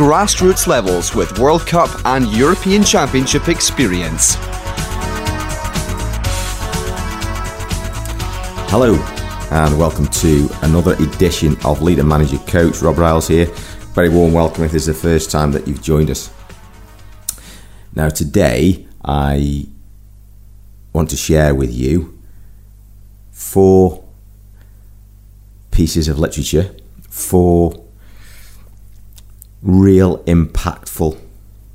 grassroots levels with World Cup and European Championship experience. Hello, and welcome to another edition of Leader Manager Coach. Rob Riles here. Very warm welcome if this is the first time that you've joined us. Now, today I want to share with you four pieces of literature, four real impactful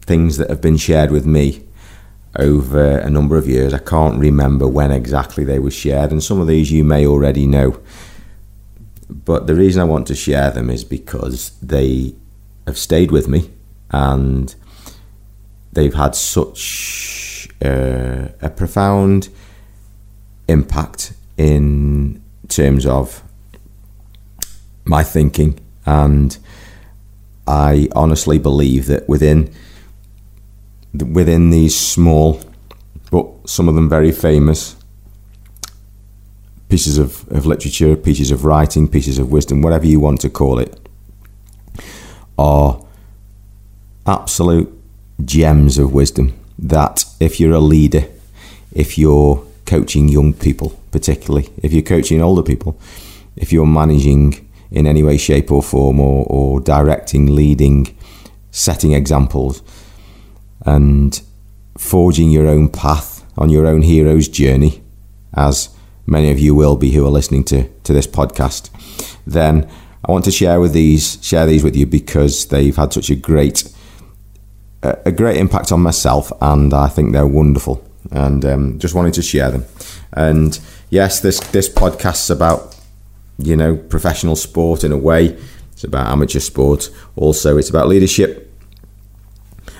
things that have been shared with me over a number of years. I can't remember when exactly they were shared, and some of these you may already know. But the reason I want to share them is because they have stayed with me and they've had such uh, a profound impact in terms of my thinking and I honestly believe that within within these small, but some of them very famous pieces of, of literature, pieces of writing, pieces of wisdom, whatever you want to call it, are absolute gems of wisdom that if you're a leader, if you're coaching young people, particularly, if you're coaching older people, if you're managing in any way, shape, or form, or, or directing, leading, setting examples, and forging your own path on your own hero's journey, as many of you will be who are listening to, to this podcast, then I want to share with these share these with you because they've had such a great a great impact on myself, and I think they're wonderful. And um, just wanted to share them. And yes, this this podcast's about you know, professional sport in a way. It's about amateur sport. Also, it's about leadership.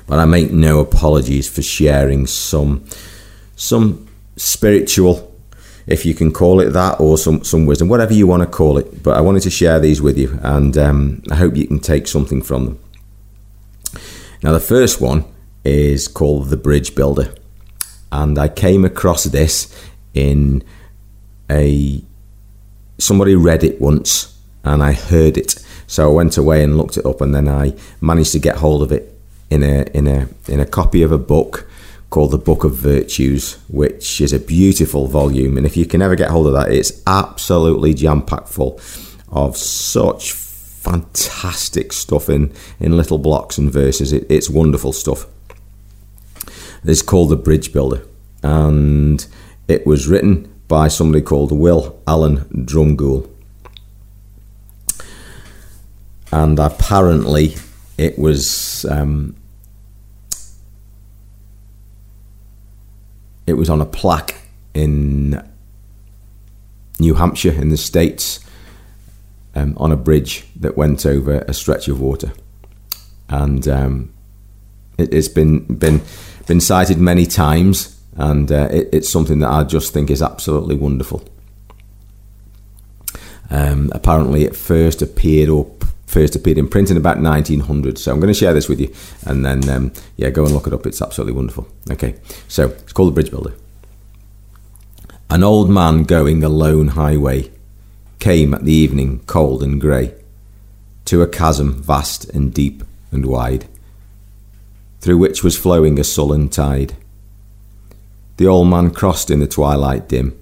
But I make no apologies for sharing some some spiritual, if you can call it that, or some, some wisdom, whatever you want to call it. But I wanted to share these with you, and um, I hope you can take something from them. Now, the first one is called The Bridge Builder. And I came across this in a somebody read it once and I heard it. So I went away and looked it up, and then I managed to get hold of it in a in a in a copy of a book called the Book of Virtues, which is a beautiful volume. And if you can ever get hold of that, it's absolutely jam packed full of such fantastic stuff in in little blocks and verses. It, it's wonderful stuff. It's called the Bridge Builder, and it was written by somebody called Will Allen Drumgoole. And apparently it was um, it was on a plaque in New Hampshire in the States um, on a bridge that went over a stretch of water. And um, it, has been been been cited many times and uh, it, it's something that I just think is absolutely wonderful. Um, apparently, it first appeared or first appeared in print in about 1900. So I'm going to share this with you, and then um, yeah, go and look it up. It's absolutely wonderful. Okay, so it's called the Bridge Builder. An old man going a lone highway came at the evening, cold and grey, to a chasm vast and deep and wide, through which was flowing a sullen tide. The old man crossed in the twilight dim.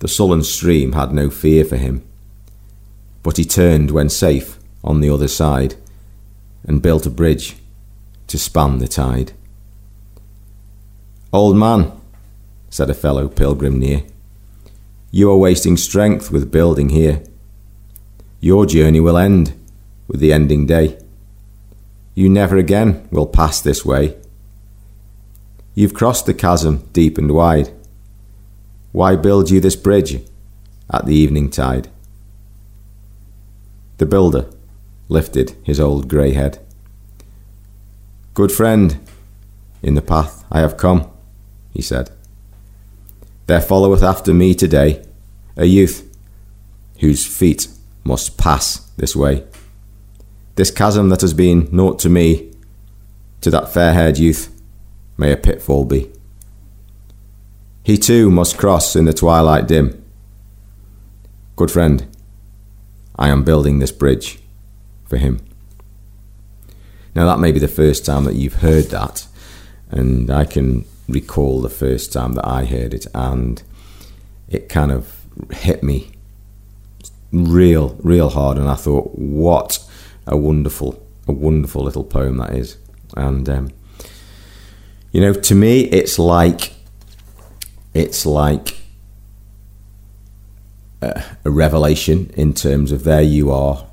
The sullen stream had no fear for him. But he turned when safe on the other side and built a bridge to span the tide. Old man, said a fellow pilgrim near, you are wasting strength with building here. Your journey will end with the ending day. You never again will pass this way. You've crossed the chasm deep and wide. Why build you this bridge at the evening tide? The builder lifted his old grey head Good friend, in the path I have come, he said. There followeth after me today a youth whose feet must pass this way. This chasm that has been naught to me, to that fair haired youth, may a pitfall be. He too must cross in the twilight dim. Good friend, I am building this bridge for him. Now, that may be the first time that you've heard that, and I can recall the first time that I heard it, and it kind of hit me real, real hard. And I thought, what a wonderful, a wonderful little poem that is. And um, you know, to me, it's like it's like a, a revelation in terms of there you are,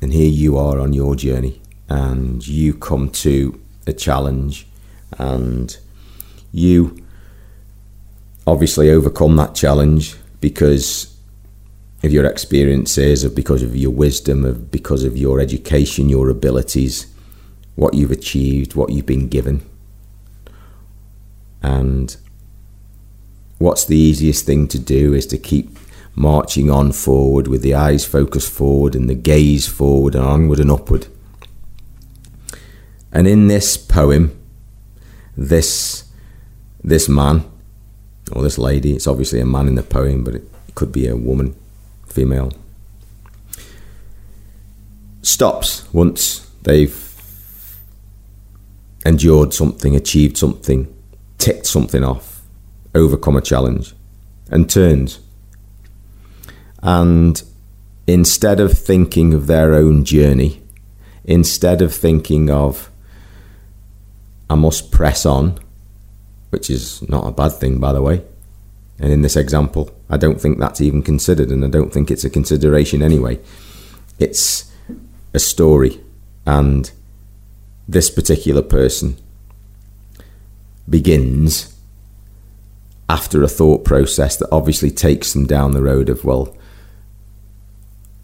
and here you are on your journey, and you come to a challenge, and you obviously overcome that challenge because of your experiences, of because of your wisdom, of because of your education, your abilities, what you've achieved, what you've been given. And what's the easiest thing to do is to keep marching on forward with the eyes focused forward and the gaze forward and onward and upward. And in this poem, this this man or this lady, it's obviously a man in the poem, but it could be a woman, female, stops once they've endured something, achieved something, ticked something off, overcome a challenge, and turned. And instead of thinking of their own journey, instead of thinking of, I must press on, which is not a bad thing, by the way. And in this example, I don't think that's even considered, and I don't think it's a consideration anyway. It's a story, and this particular person begins after a thought process that obviously takes them down the road of, well,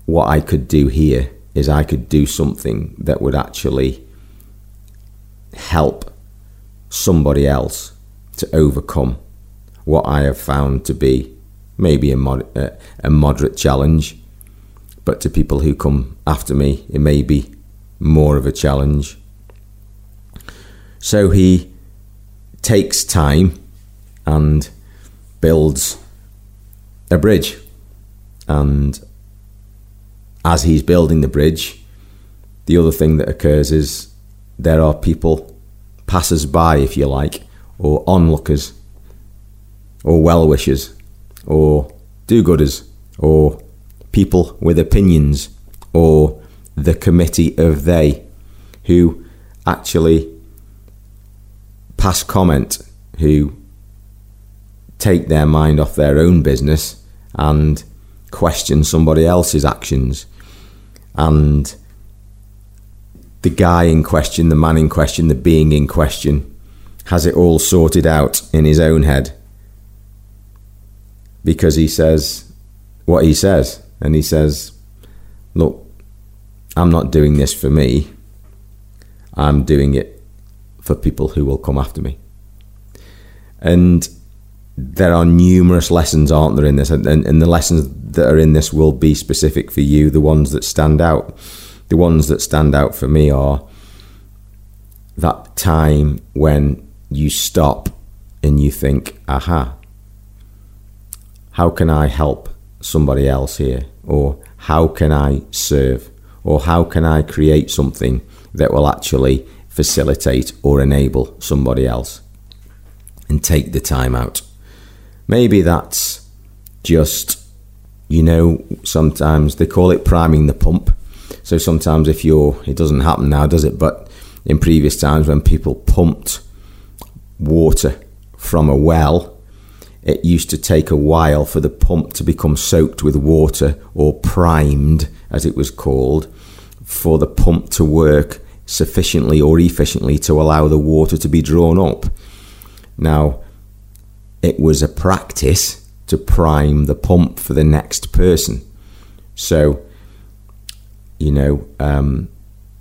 what I could do here is I could do something that would actually help somebody else to overcome what I have found to be maybe a, mod- a moderate challenge, but to people who come after me, it may be more of a challenge. So he takes time and builds a bridge. And as he's building the bridge, the other thing that occurs is there are people, passers by, if you like, or onlookers, or well wishers, or do gooders, or people with opinions, or the committee of they, who actually pass comment, who take their mind off their own business and question somebody else's actions. And the guy in question, the man in question, the being in question, has it all sorted out in his own head because he says what he says. And he says, Look, I'm not doing this for me, I'm doing it for people who will come after me. And there are numerous lessons, aren't there, in this? And, and, the lessons that are in this will be specific for you. The ones that stand out, the ones that stand out for me are that time when you stop and you think, aha, how can I help somebody else here? Or how can I serve? Or how can I create something that will actually facilitate or enable somebody else? And take the time out. Maybe that's just, you know, sometimes they call it priming the pump. So sometimes if you're, it doesn't happen now, does it? But in previous times when people pumped water from a well, it used to take a while for the pump to become soaked with water or primed, as it was called, for the pump to work sufficiently or efficiently to allow the water to be drawn up. Now, it was a practice to prime the pump for the next person. So, you know, um,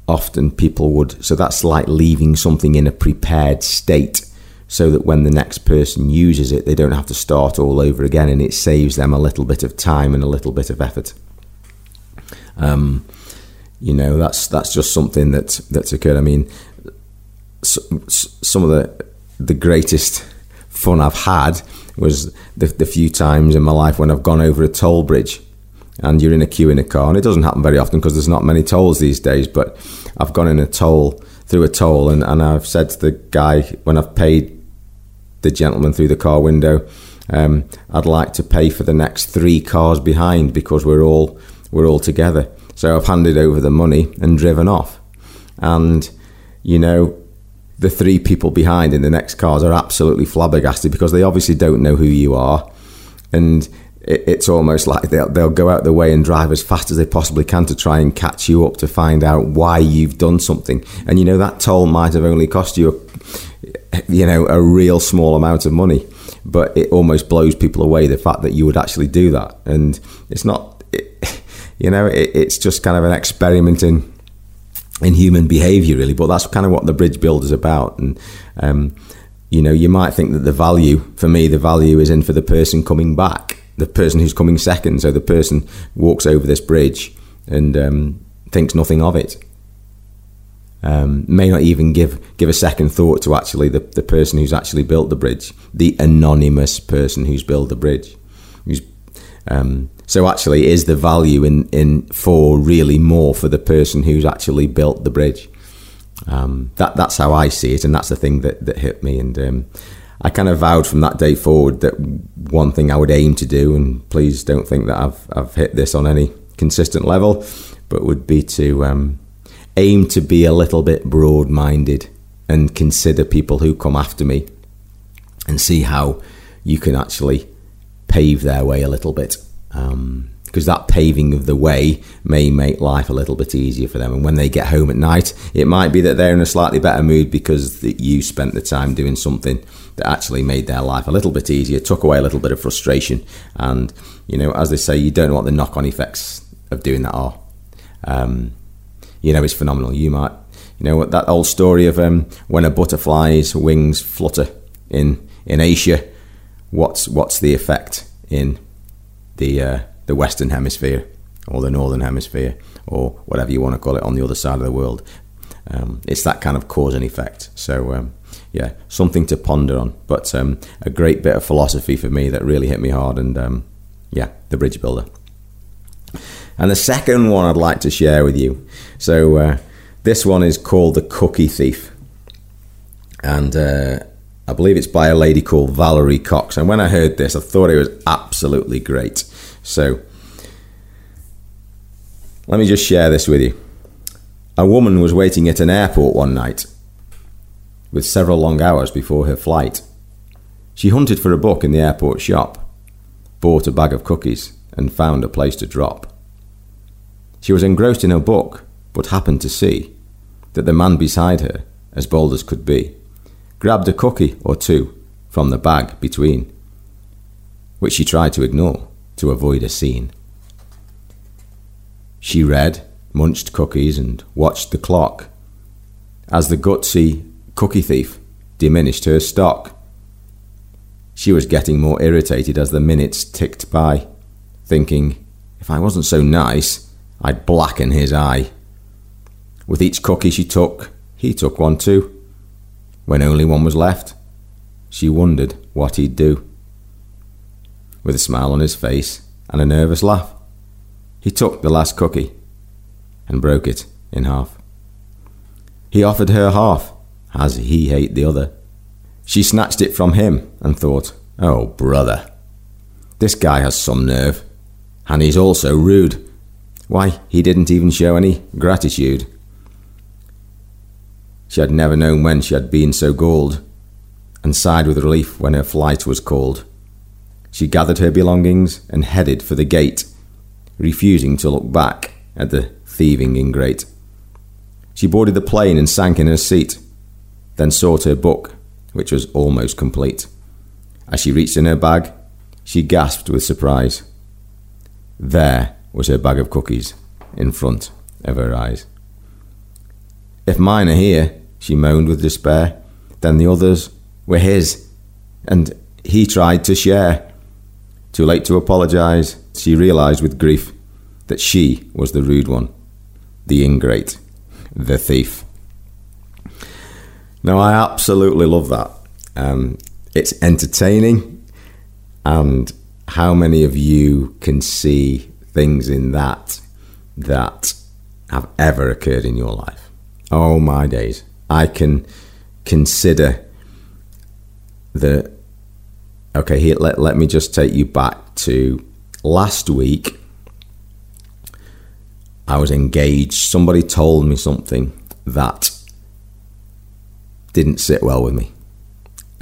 often people would, so that's like leaving something in a prepared state so that when the next person uses it, they don't have to start all over again and it saves them a little bit of time and a little bit of effort. Um, you know, that's that's just something that that's occurred. I mean, so, some of the the greatest fun I've had was the, the few times in my life when I've gone over a toll bridge and you're in a queue in a car, and it doesn't happen very often because there's not many tolls these days. But I've gone in a toll through a toll, and, and I've said to the guy when I've paid the gentleman through the car window, um, I'd like to pay for the next three cars behind because we're all we're all together. So I've handed over the money and driven off, and you know the three people behind in the next cars are absolutely flabbergasted because they obviously don't know who you are, and it's almost like they'll, they'll go out the way and drive as fast as they possibly can to try and catch you up to find out why you've done something. And you know that toll might have only cost you, a, you know, a real small amount of money, but it almost blows people away the fact that you would actually do that. And it's not, it, you know, it, it's just kind of an experiment in in human behaviour, really. But that's kind of what the bridge build is about. And um, you know, you might think that the value for me, the value is in for the person coming back the person who's coming second. So the person walks over this bridge and um, thinks nothing of it. Um, may not even give give a second thought to actually the, the person who's actually built the bridge, the anonymous person who's built the bridge. Um, so actually, is the value in in for really more for the person who's actually built the bridge? Um, that that's how I see it, and that's the thing that that hit me. And um, I kind of vowed from that day forward that one thing I would aim to do, and please don't think that I've I've hit this on any consistent level, but would be to um, aim to be a little bit broad-minded and consider people who come after me, and see how you can actually pave their way a little bit. Um, because that paving of the way may make life a little bit easier for them. And when they get home at night, it might be that they're in a slightly better mood because you spent the time doing something that actually made their life a little bit easier, took away a little bit of frustration. And, you know, as they say, you don't know what the knock on effects of doing that are. Um, you know, it's phenomenal. You might, you know, that old story of um, when a butterfly's wings flutter in, in Asia, what's, what's the effect in the. Uh, the Western Hemisphere or the Northern Hemisphere or whatever you want to call it on the other side of the world. Um, it's that kind of cause and effect. So, um, yeah, something to ponder on, but um, a great bit of philosophy for me that really hit me hard. And um, yeah, the bridge builder. And the second one I'd like to share with you. So, uh, this one is called The Cookie Thief. And uh, I believe it's by a lady called Valerie Cox. And when I heard this, I thought it was absolutely great. So, let me just share this with you. A woman was waiting at an airport one night with several long hours before her flight. She hunted for a book in the airport shop, bought a bag of cookies, and found a place to drop. She was engrossed in her book, but happened to see that the man beside her, as bold as could be, grabbed a cookie or two from the bag between, which she tried to ignore to avoid a scene. She read, munched cookies, and watched the clock as the gutsy cookie thief diminished her stock. She was getting more irritated as the minutes ticked by, thinking, if I wasn't so nice, I'd blacken his eye. With each cookie she took, he took one too. When only one was left, she wondered what he'd do with a smile on his face and a nervous laugh. He took the last cookie and broke it in half. He offered her half, as he ate the other. She snatched it from him and thought, Oh, brother, this guy has some nerve, and he's also rude. Why, he didn't even show any gratitude. She had never known when she had been so galled, and sighed with relief when her flight was called. She gathered her belongings and headed for the gate, refusing to look back at the thieving ingrate. She boarded the plane and sank in her seat, then sought her book, which was almost complete. As she reached in her bag, she gasped with surprise. There was her bag of cookies in front of her eyes. If mine are here, she moaned with despair, then the others were his, and he tried to share. Too late to apologise, she realised with grief that she was the rude one, the ingrate, the thief. Now, I absolutely love that. Um, it's entertaining, and how many of you can see things in that that have ever occurred in your life? Oh my days. I can consider the. Okay, here, let, let me just take you back to last week. I was engaged. Somebody told me something that didn't sit well with me.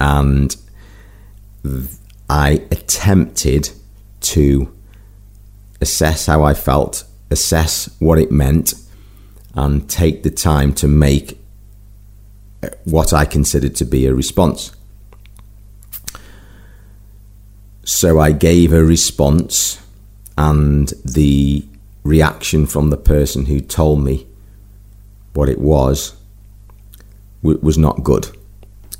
And I attempted to assess how I felt, assess what it meant, and take the time to make what I considered to be a response. So I gave a response, and the reaction from the person who told me what it was was not good.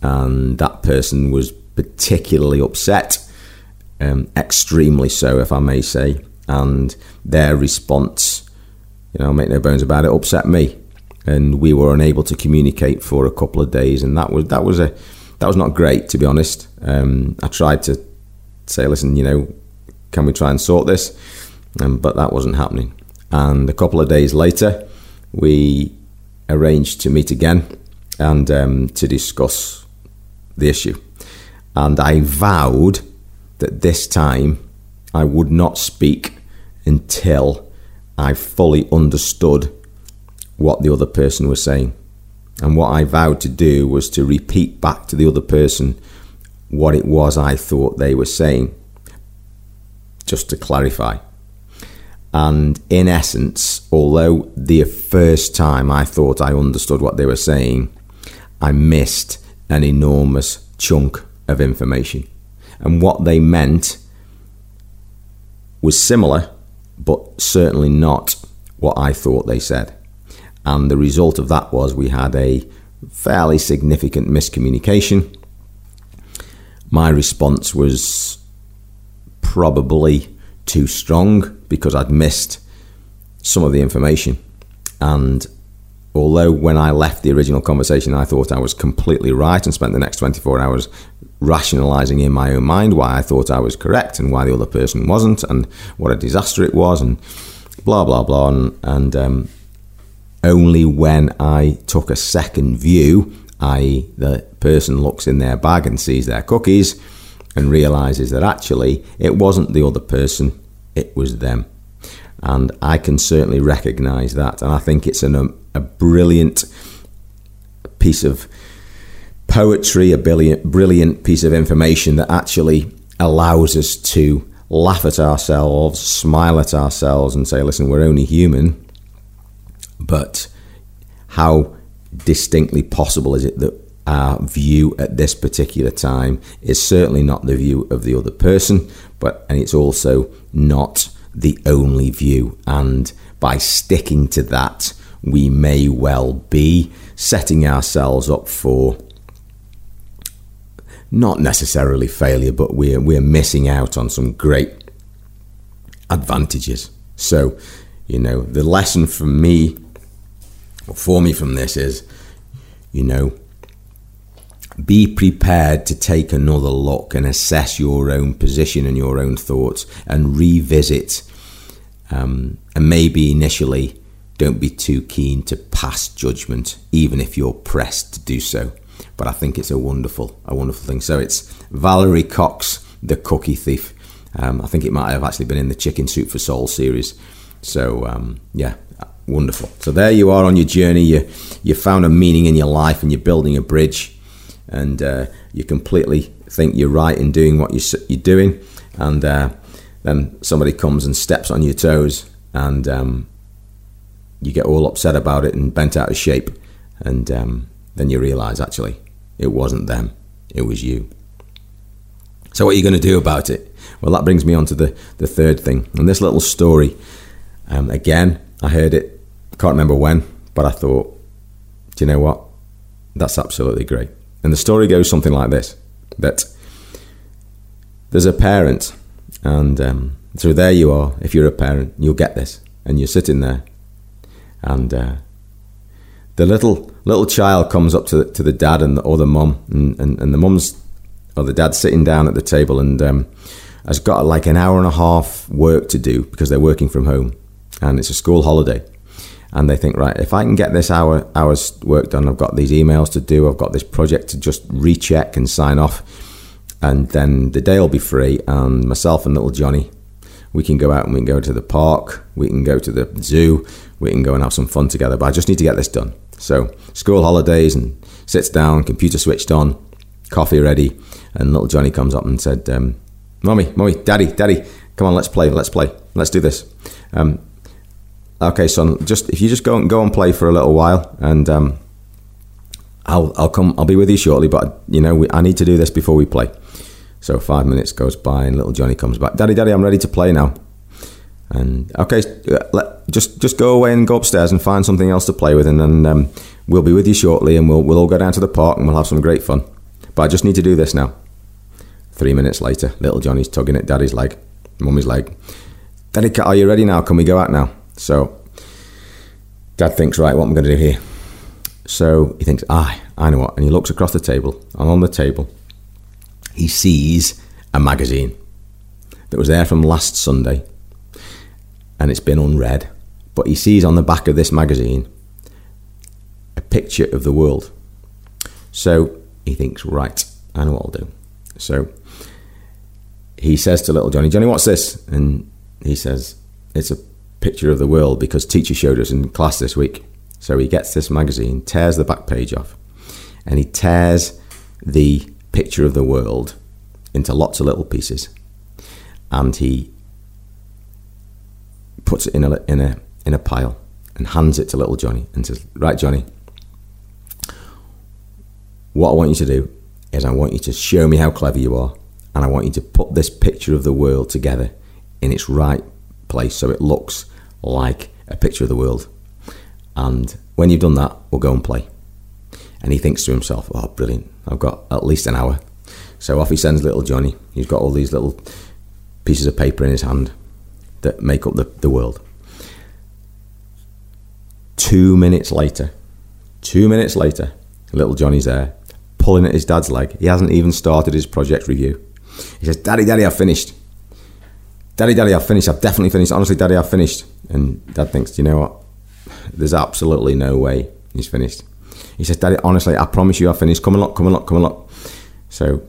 And that person was particularly upset, um, extremely so, if I may say. And their response, you know, make no bones about it, upset me and we were unable to communicate for a couple of days, and that was that was a that was not great to be honest. Um, I tried to say, listen, you know, can we try and sort this? Um, but that wasn't happening. And a couple of days later, we arranged to meet again and um, to discuss the issue. And I vowed that this time I would not speak until I fully understood what the other person was saying. And what I vowed to do was to repeat back to the other person what it was I thought they were saying, just to clarify. And in essence, although the first time I thought I understood what they were saying, I missed an enormous chunk of information. And what they meant was similar, but certainly not what I thought they said. And the result of that was we had a fairly significant miscommunication. My response was probably too strong because I'd missed some of the information. And although when I left the original conversation, I thought I was completely right and spent the next 24 hours rationalizing in my own mind why I thought I was correct and why the other person wasn't and what a disaster it was and blah, blah, blah. And, and um, only when I took a second view, i.e., the person looks in their bag and sees their cookies and realizes that actually it wasn't the other person, it was them. And I can certainly recognize that. And I think it's an, um, a brilliant piece of poetry, a brilliant, brilliant piece of information that actually allows us to laugh at ourselves, smile at ourselves, and say, listen, we're only human but how distinctly possible is it that our view at this particular time is certainly not the view of the other person, but and it's also not the only view. And by sticking to that, we may well be setting ourselves up for not necessarily failure, but we're we're missing out on some great advantages. So, you know, the lesson for me for me from this is, you know, be prepared to take another look and assess your own position and your own thoughts and revisit. Um, and maybe initially, don't be too keen to pass judgment, even if you're pressed to do so. But I think it's a wonderful, a wonderful thing. So it's Valerie Cox, the Cookie Thief. Um, I think it might have actually been in the Chicken Soup for Soul series. So um, yeah, Wonderful. So there you are on your journey. You you found a meaning in your life, and you're building a bridge, and uh, you completely think you're right in doing what you're, you're doing, and uh, then somebody comes and steps on your toes, and um, you get all upset about it and bent out of shape, and um, then you realise actually it wasn't them, it was you. So what are you going to do about it? Well, that brings me on to the the third thing, and this little story. Um, again, I heard it can't remember when, but I thought Do you know what? That's absolutely great. And the story goes something like this that there's a parent, and um, so there you are. If you're a parent, you'll get this, and you're sitting there, and uh, the little little child comes up to the, to the dad and the, or the mum, and, and, and the mum's or the dad's sitting down at the table and um, has got like an hour and a half work to do because they're working from home, and it's a school holiday. And they think, right, if I can get this hour hours work done, I've got these emails to do, I've got this project to just recheck and sign off, and then the day will be free, and myself and little Johnny, we can go out and we can go to the park, we can go to the zoo, we can go and have some fun together. But I just need to get this done. So school holidays and sits down, computer switched on, coffee ready, and little Johnny comes up and said, um, "Mommy, mommy, daddy, daddy, come on, let's play, let's play, let's do this." Um, okay, son, just if you just go and go and play for a little while, and um, I'll I'll come. I'll be with you shortly. But you know, we, I need to do this before we play. So five minutes goes by, and little Johnny comes back. Daddy, daddy, I'm ready to play now. And okay, uh, let, just just go away and go upstairs and find something else to play with, and then um, we'll be with you shortly, and we'll we'll all go down to the park and we'll have some great fun. But I just need to do this now. Three minutes later, little Johnny's tugging at Daddy's leg, Mummy's leg. Daddy, are you ready now? Can we go out now? So dad thinks, right, what am I going to do here? So he thinks, ah, I know what. And he looks across the table, and on the table, he sees a magazine that was there from last Sunday, and it's been unread. But he sees on the back of this magazine a picture of the world. So he thinks, right, I know what I'll do. So he says to little Johnny, Johnny, what's this? And he says, it's a picture of the world because teacher showed us in class this week. So he gets this magazine, tears the back page off, and he tears the picture of the world into lots of little pieces, and he puts it in a in a in a pile and hands it to little Johnny and says, "Right, Johnny, what I want you to do is I want you to show me how clever you are, and I want you to put this picture of the world together in its right place so it looks like a picture of the world. And when you've done that, we'll go and play. And he thinks to himself, oh, brilliant, I've got at least an hour. So off he sends little Johnny. He's got all these little pieces of paper in his hand that make up the, the world. Two minutes later, two minutes later, little Johnny's there, pulling at his dad's leg. He hasn't even started his project review. He says, Daddy, Daddy, I've finished. Daddy, Daddy, I've finished. I've definitely finished. Honestly, Daddy, I've finished. And Dad thinks, you know what? There's absolutely no way he's finished. He says, Daddy, honestly, I promise you I've finished. Come and look, come and look, come and look. So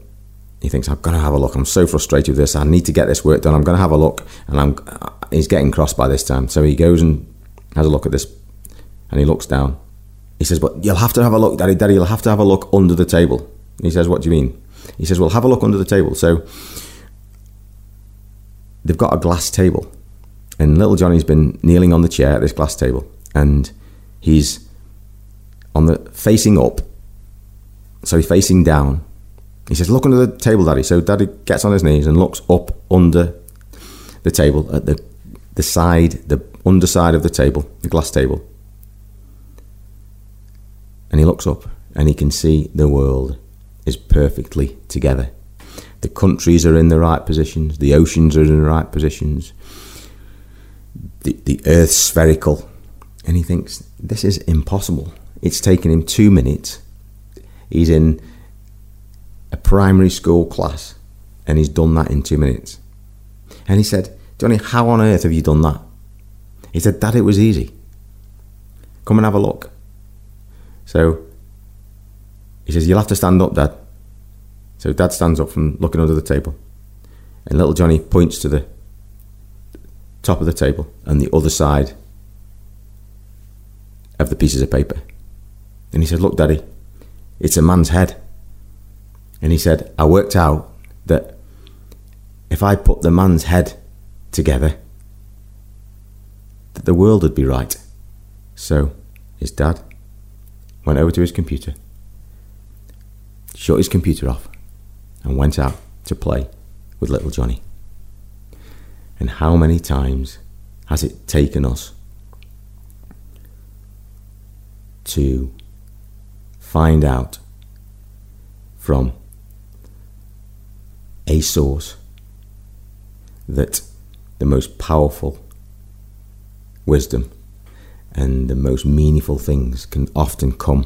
he thinks, I'm going to have a look. I'm so frustrated with this. I need to get this work done. I'm going to have a look. And I'm, uh, he's getting cross by this time. So he goes and has a look at this and he looks down. He says, But you'll have to have a look, Daddy, Daddy, you'll have to have a look under the table. He says, What do you mean? He says, Well, have a look under the table. So they've got a glass table, and little Johnny's been kneeling on the chair at this glass table, and he's on the facing up, so he's facing down. He says, "Look under the table, Daddy." So Daddy gets on his knees and looks up under the table at the the side, the underside of the table, the glass table, and he looks up and he can see the world is perfectly together. The countries are in the right positions, the oceans are in the right positions, the, the earth's spherical. And he thinks, this is impossible. It's taken him two minutes. He's in a primary school class and he's done that in two minutes. And he said, Johnny, how on earth have you done that? He said, Dad, it was easy. Come and have a look. So he says, You'll have to stand up, Dad. So dad stands up from looking under the table. And little Johnny points to the top of the table and the other side of the pieces of paper. And he said, Look, Daddy, it's a man's head. And he said, I worked out that if I put the man's head together, that the world would be right. So his dad went over to his computer, shut his computer off, and went out to play with little Johnny. And how many times has it taken us to find out from a source that the most powerful wisdom and the most meaningful things can often come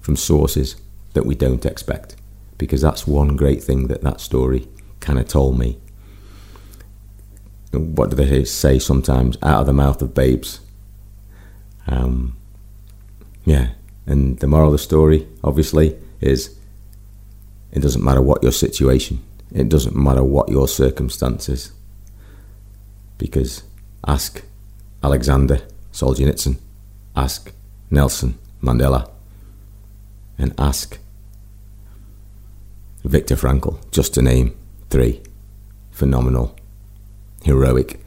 from sources that we don't expect. Because that's one great thing that that story kind of told me. What do they say sometimes? Out of the mouth of babes. Um, yeah, and the moral of the story, obviously, is it doesn't matter what your situation, it doesn't matter what your circumstances. Because ask Alexander Solzhenitsyn, ask Nelson Mandela, and ask Viktor Frankl, just to name three phenomenal, heroic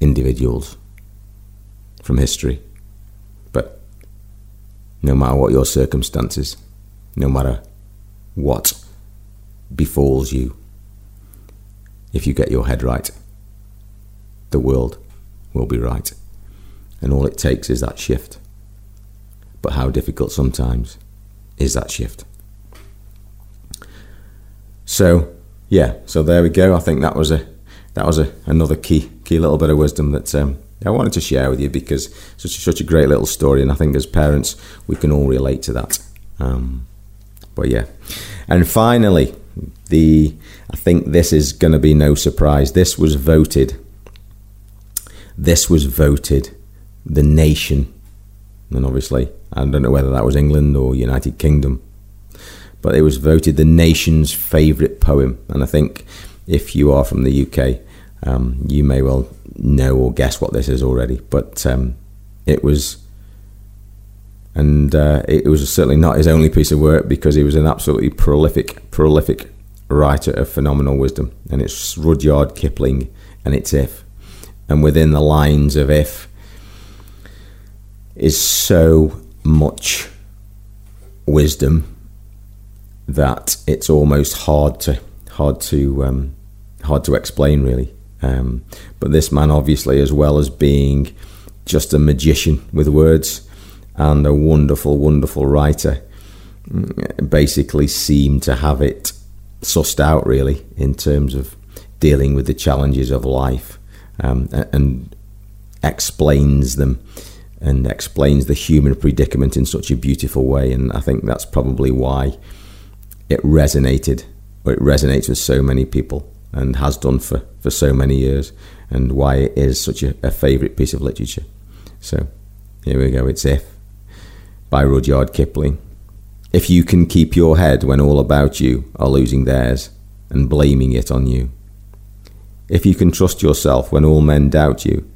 individuals from history. No matter what your circumstances, no matter what befalls you, if you get your head right, the world will be right. And all it takes is that shift. But how difficult sometimes is that shift? So, yeah, so there we go. I think that was a that was a, another key key little bit of wisdom that um, I wanted to share with you because such a, such a great little story, and I think as parents we can all relate to that. Um, but yeah, and finally, the I think this is going to be no surprise. This was voted this was voted the nation, and obviously, I don't know whether that was England or United Kingdom, but it was voted the nation's favourite poem. And I think if you are from the UK, um, you may well know or guess what this is already. But um, it was, and uh, it was certainly not his only piece of work because he was an absolutely prolific, prolific writer of phenomenal wisdom. And it's Rudyard Kipling, and it's If and within the lines of if is so much wisdom that it's almost hard to hard to um, hard to explain really. Um, but this man, obviously, as well as being just a magician with words and a wonderful, wonderful writer, mm, basically seemed to have it sussed out really in terms of dealing with the challenges of life um, and explains them and explains the human predicament in such a beautiful way. And I think that's probably why it resonated, or it resonates with so many people and has done for, for so many years, and why it is such a, a favourite piece of literature. So here we go, it's If by Rudyard Kipling. If you can keep your head when all about you are losing theirs and blaming it on you if you can trust yourself when all men doubt you,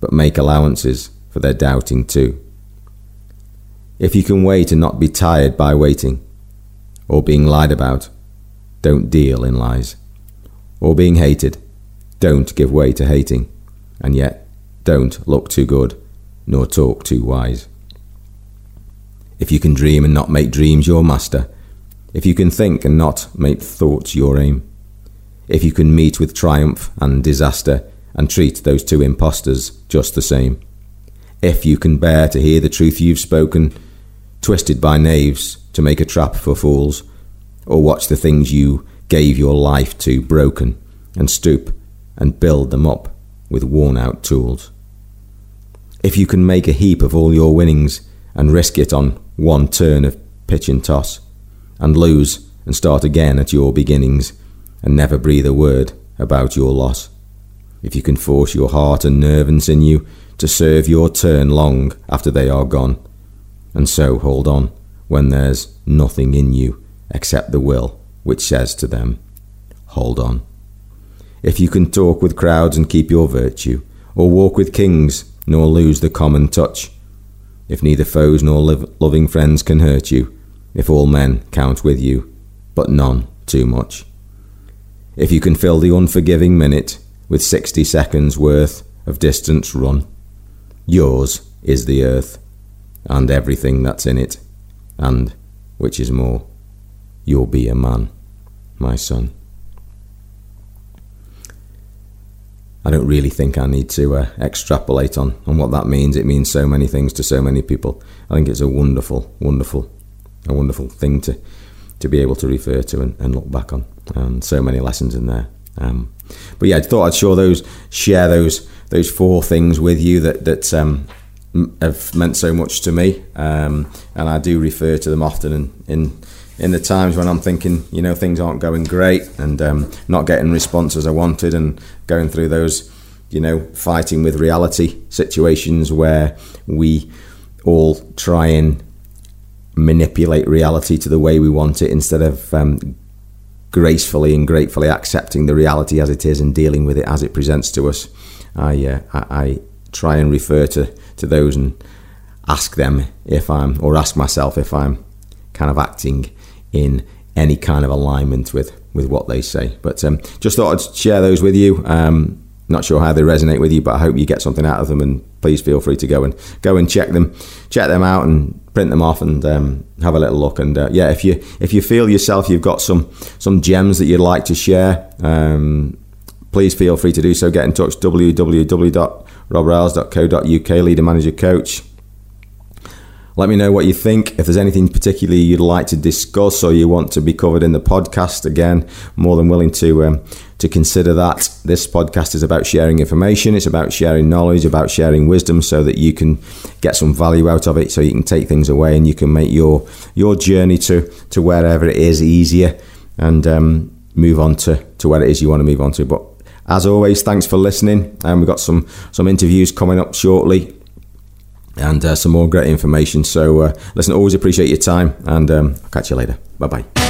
but make allowances for their doubting too. If you can wait and not be tired by waiting, or being lied about, don't deal in lies. Or being hated, don't give way to hating, and yet don't look too good, nor talk too wise. If you can dream and not make dreams your master, if you can think and not make thoughts your aim, if you can meet with triumph and disaster and treat those two impostors just the same. If you can bear to hear the truth you've spoken, twisted by knaves to make a trap for fools, or watch the things you gave your life to broken, and stoop and build them up with worn out tools. If you can make a heap of all your winnings and risk it on one turn of pitch and toss, and lose and start again at your beginnings, and never breathe a word about your loss. If you can force your heart and nerve and sinew to serve your turn long after they are gone, and so hold on when there's nothing in you except the will which says to them, Hold on. If you can talk with crowds and keep your virtue, or walk with kings nor lose the common touch, if neither foes nor loving friends can hurt you, if all men count with you, but none too much if you can fill the unforgiving minute with 60 seconds worth of distance run. Yours is the earth and everything that's in it, and, which is more, you'll be a man, my son. I don't really think I need to uh, extrapolate on, on what that means. It means so many things to so many people. I think it's a wonderful, wonderful, a wonderful thing to to be able to refer to and, and look back on, and so many lessons in there. Um, but yeah, I thought I'd share those, share those, those four things with you that that um, have meant so much to me, um, and I do refer to them often in, in in the times when I'm thinking, you know, things aren't going great and um, not getting response as I wanted, and going through those, you know, fighting with reality situations where we all try and manipulate reality to the way we want it instead of um, gracefully and gratefully accepting the reality as it is and dealing with it as it presents to us. I, uh, I, I try and refer to, to those and ask them if I'm, or ask myself if I'm kind of acting in any kind of alignment with, with what they say. But um, just thought I'd share those with you. Um, not sure how they resonate with you, but I hope you get something out of them. And please feel free to go and go and check them, check them out, and print them off and um, have a little look. And uh, yeah, if you if you feel yourself you've got some some gems that you'd like to share, um, please feel free to do so. Get in touch www.robriles.co.uk, leader manager coach. Let me know what you think. If there's anything particularly you'd like to discuss or you want to be covered in the podcast, again, more than willing to um, to consider that. This podcast is about sharing information. It's about sharing knowledge, about sharing wisdom, so that you can get some value out of it. So you can take things away and you can make your your journey to to wherever it is easier and um, move on to to where it is you want to move on to. But as always, thanks for listening. And um, we've got some some interviews coming up shortly and uh, some more great information. So, uh, listen, always appreciate your time, and um, I'll catch you later. Bye bye.